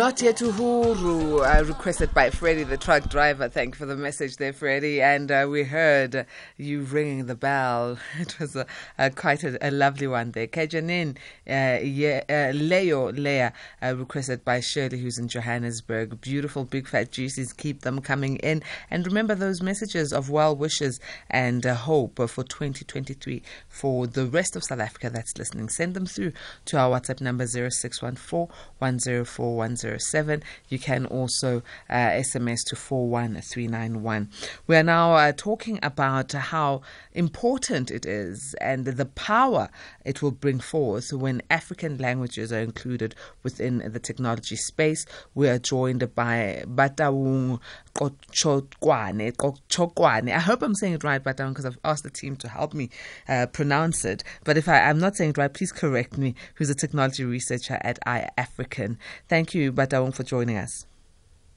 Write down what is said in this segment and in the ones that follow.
Not yet Uhuru, uh, requested by Freddie, the truck driver. Thank you for the message there, Freddie. And uh, we heard you ringing the bell. It was a, a quite a, a, lovely one there. Kajanin, uh, yeah, uh, Leo, Leah, uh, requested by Shirley, who's in Johannesburg. Beautiful, big fat juices. Keep them coming in. And remember those messages of well wishes and uh, hope for 2023 for the rest of South Africa that's listening. Send them through to our WhatsApp number 0614 104 107. You can also uh, SMS to 41391. We are now uh, talking about how important it is and the power it will bring forth when African languages are included within the technology space. We are joined by Bataung Qhotsokoane. I hope I'm saying it right, Bataung, because I've asked the team to help me uh, pronounce it. But if I, am not saying it right, please correct me, who's a technology researcher at iAfrikan. Thank you, Bataung, for joining us.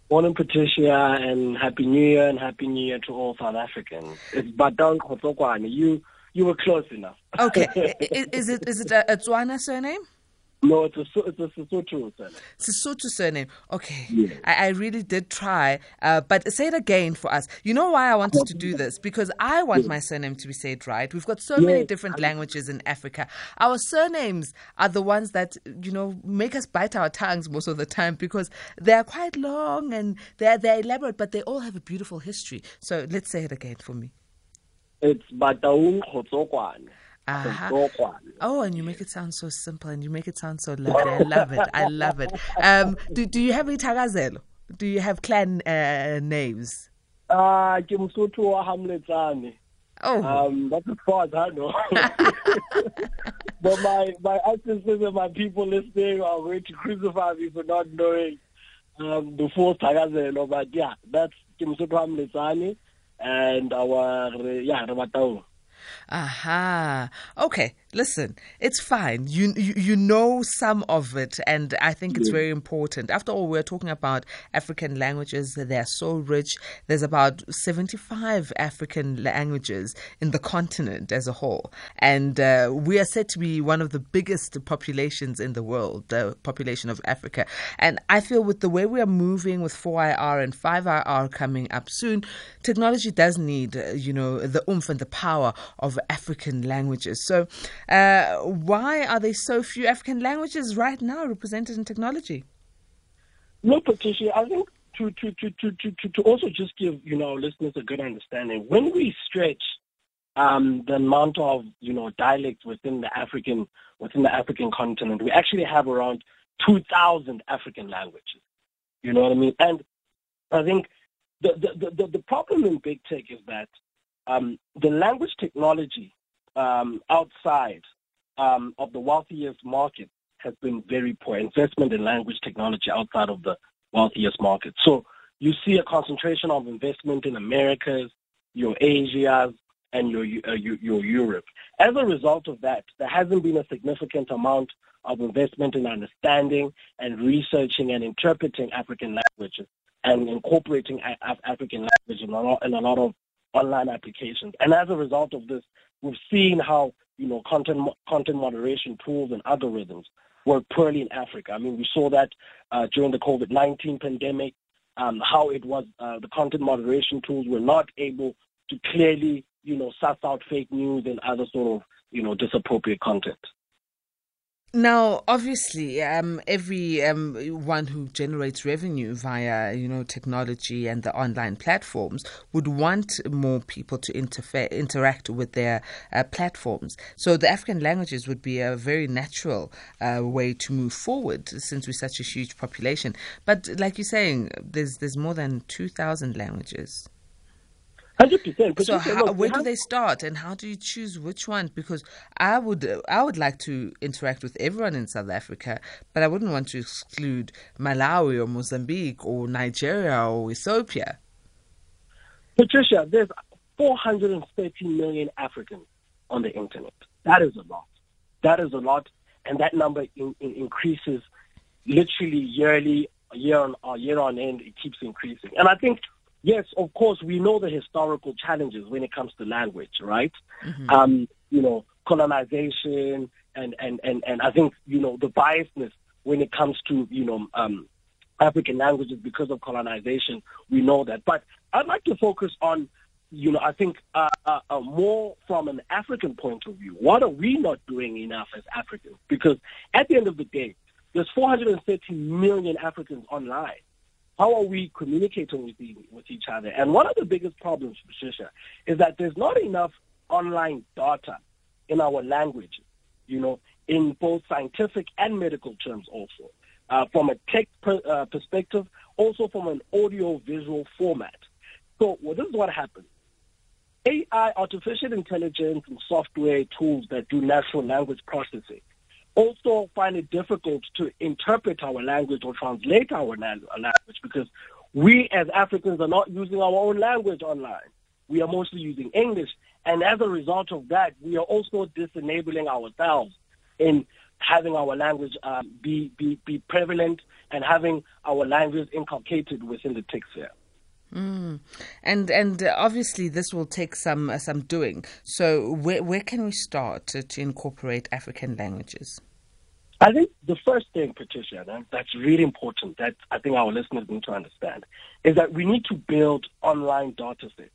Morning, Patricia, and Happy New Year, and Happy New Year to all South Africans. It's Bataung Qhotsokoane. You you were close enough. Okay. is, it is it a, a Tswana surname? No, it's a, it's a Sesotho surname. Sesotho surname. Okay. Yeah. I, I, really did try. Uh, but say it again for us. You know why I wanted to do this? Because I want my surname to be said right. We've got so yeah. many different languages in Africa. Our surnames are the ones that, you know, make us bite our tongues most of the time because they're quite long and they're, they're elaborate, but they all have a beautiful history. So let's say it again for me. It's Bataung Qhotsokoane. Uh-huh. Oh, and you make it sound so simple and you make it sound so lovely. I love it. I love it. Um, do, do you have iThakazelo? Do you have clan uh, names? Ah, uh, ke wa Hamletsane. Oh. Um, that's as far as I know. but my, my ancestors and my people listening are going to crucify me for not knowing um, the full Thakazelo. But yeah, that's ke Msotho Hamletsane and our, yeah, Rabatao. Aha. Okay. Listen, it's fine. You, you, you know some of it, and I think it's very important. After all, we're talking about African languages. They're so rich. There's about 75 African languages in the continent as a whole, and uh, we are said to be one of the biggest populations in the world, the population of Africa. And I feel with the way we are moving with 4IR and 5IR coming up soon, technology does need, uh, you know, the oomph and the power of African languages. So uh, why are there so few African languages right now represented in technology? No, Patricia, I think to, to, to, to, to, to also just give you know listeners a good understanding, when we stretch um, the amount of you know dialects within the African within the African continent, we actually have around two thousand African languages. You know what I mean? And I think the the, the, the problem in big tech is that um, the language technology um, outside um, of the wealthiest market has been very poor. Investment in language technology outside of the wealthiest market. So you see a concentration of investment in Americas, your Asias, and your, uh, your, your Europe. As a result of that, there hasn't been a significant amount of investment in understanding and researching and interpreting African languages and incorporating African language in a, lot, in a lot of online applications. And as a result of this, we've seen how you know content content moderation tools and algorithms work poorly in Africa. I mean, we saw that uh, during the COVID-19 pandemic, um, how it was uh, the content moderation tools were not able to clearly you know suss out fake news and other sort of you know disappropriate content. Now, obviously, um, every um, one who generates revenue via you know technology and the online platforms would want more people to interfere, interact with their uh, platforms. So the African languages would be a very natural uh, way to move forward since we're such a huge population. But like you're saying, there's there's more than two thousand languages. Hundred percent. So, how, where do they start, and how do you choose which one? Because I would, I would like to interact with everyone in South Africa, but I wouldn't want to exclude Malawi or Mozambique or Nigeria or Ethiopia. Patricia, there's 430 million Africans on the internet. That is a lot. That is a lot, and that number in, in increases literally yearly, year on year on end. It keeps increasing, and I think yes, of course, we know the historical challenges when it comes to language, right? Mm-hmm. Um, you know, colonization and, and, and, and I think, you know, the biasness when it comes to, you know, um, African languages because of colonization. We know that. But I'd like to focus on, you know, I think uh, uh, uh, more from an African point of view. What are we not doing enough as Africans? Because at the end of the day, there's 430 million Africans online. How are we communicating with, the, with each other? And one of the biggest problems, Patricia, is that there's not enough online data in our language, you know, in both scientific and medical terms also. Uh, from a tech per, uh, perspective, also from an audio-visual format. So well, this is what happens. AI, artificial intelligence, and software tools that do natural language processing also find it difficult to interpret our language or translate our language because we as Africans are not using our own language online. We are mostly using English. And as a result of that, we are also disenabling ourselves in having our language um, be, be, be prevalent and having our language inculcated within the tech sphere. Mm. And and obviously this will take some uh, some doing. So where where can we start to, to, incorporate African languages? I think the first thing, Patricia, that's really important that I think our listeners need to understand is that we need to build online data sets,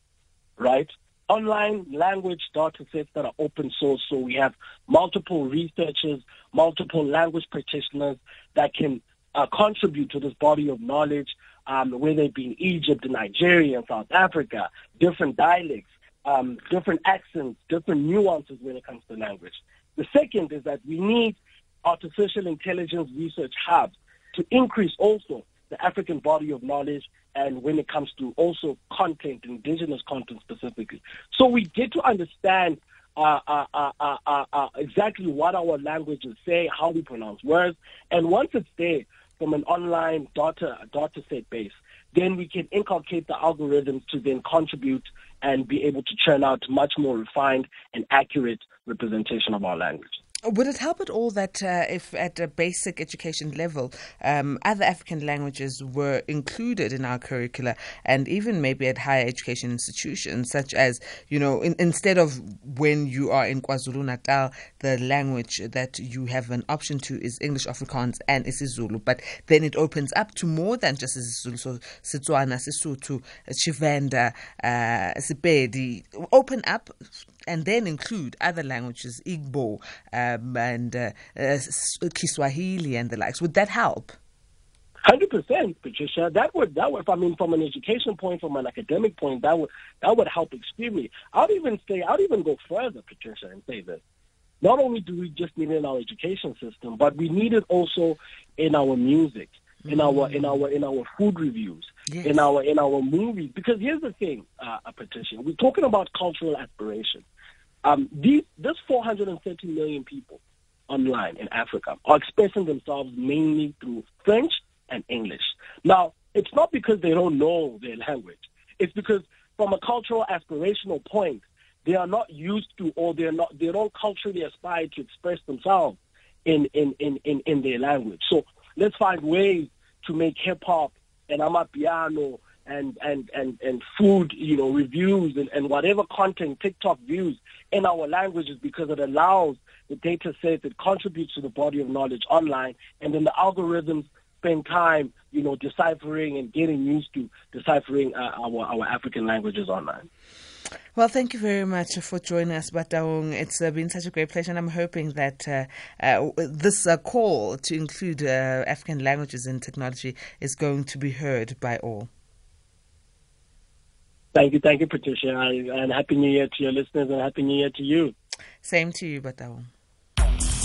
right? Online language data sets that are open source so we have multiple researchers, multiple language practitioners that can uh, contribute to this body of knowledge um, whether it be in Egypt, Nigeria, South Africa, different dialects, um, different accents, different nuances when it comes to language. The second is that we need artificial intelligence research hubs to increase also the African body of knowledge and when it comes to also content, indigenous content specifically. So we get to understand uh, uh, uh, uh, uh exactly what our languages say, how we pronounce words, and once it's there, from an online data data set base, then we can inculcate the algorithms to then contribute and be able to churn out much more refined and accurate representation of our language. Would it help at all that uh, if at a basic education level, um, other African languages were included in our curricula and even maybe at higher education institutions, such as, you know, in, instead of when you are in KwaZulu Natal, the language that you have an option to is English, Afrikaans, and isiZulu, but then it opens up to more than just isiZulu, so Setswana, Sesotho, Tshivenda, uh, Sepedi, open up and then include other languages, Igbo um, and uh, uh, Kiswahili and the likes. Would that help? Hundred percent, Patricia. That would that would. I mean, from an education point, from an academic point, that would that would help extremely. I'd even say I'd even go further, Patricia, and say this. Not only do we just need it in our education system, but we need it also in our music, in mm. our in our in our food reviews, yes. in our in our movies. Because here's the thing, uh, Patricia. We're talking about cultural aspiration. Um, these, this 430 million people online in Africa are expressing themselves mainly through French and English. Now, it's not because they don't know their language. It's because from a cultural aspirational point, they are not used to or they're not they don't culturally aspire to express themselves in, in, in, in, in their language. So let's find ways to make hip hop and amapiano and, and, and, and food, you know, reviews and, and whatever content, TikTok views in our languages because it allows the data set that contributes to the body of knowledge online and then the algorithms spend time, you know, deciphering and getting used to deciphering uh, our, our African languages online. Well, thank you very much for joining us, Bataung. It's uh, been such a great pleasure, and I'm hoping that uh, uh, this uh, call to include uh, African languages in technology is going to be heard by all. Thank you, thank you, Patricia, and Happy New Year to your listeners, and Happy New Year to you. Same to you, Bataung.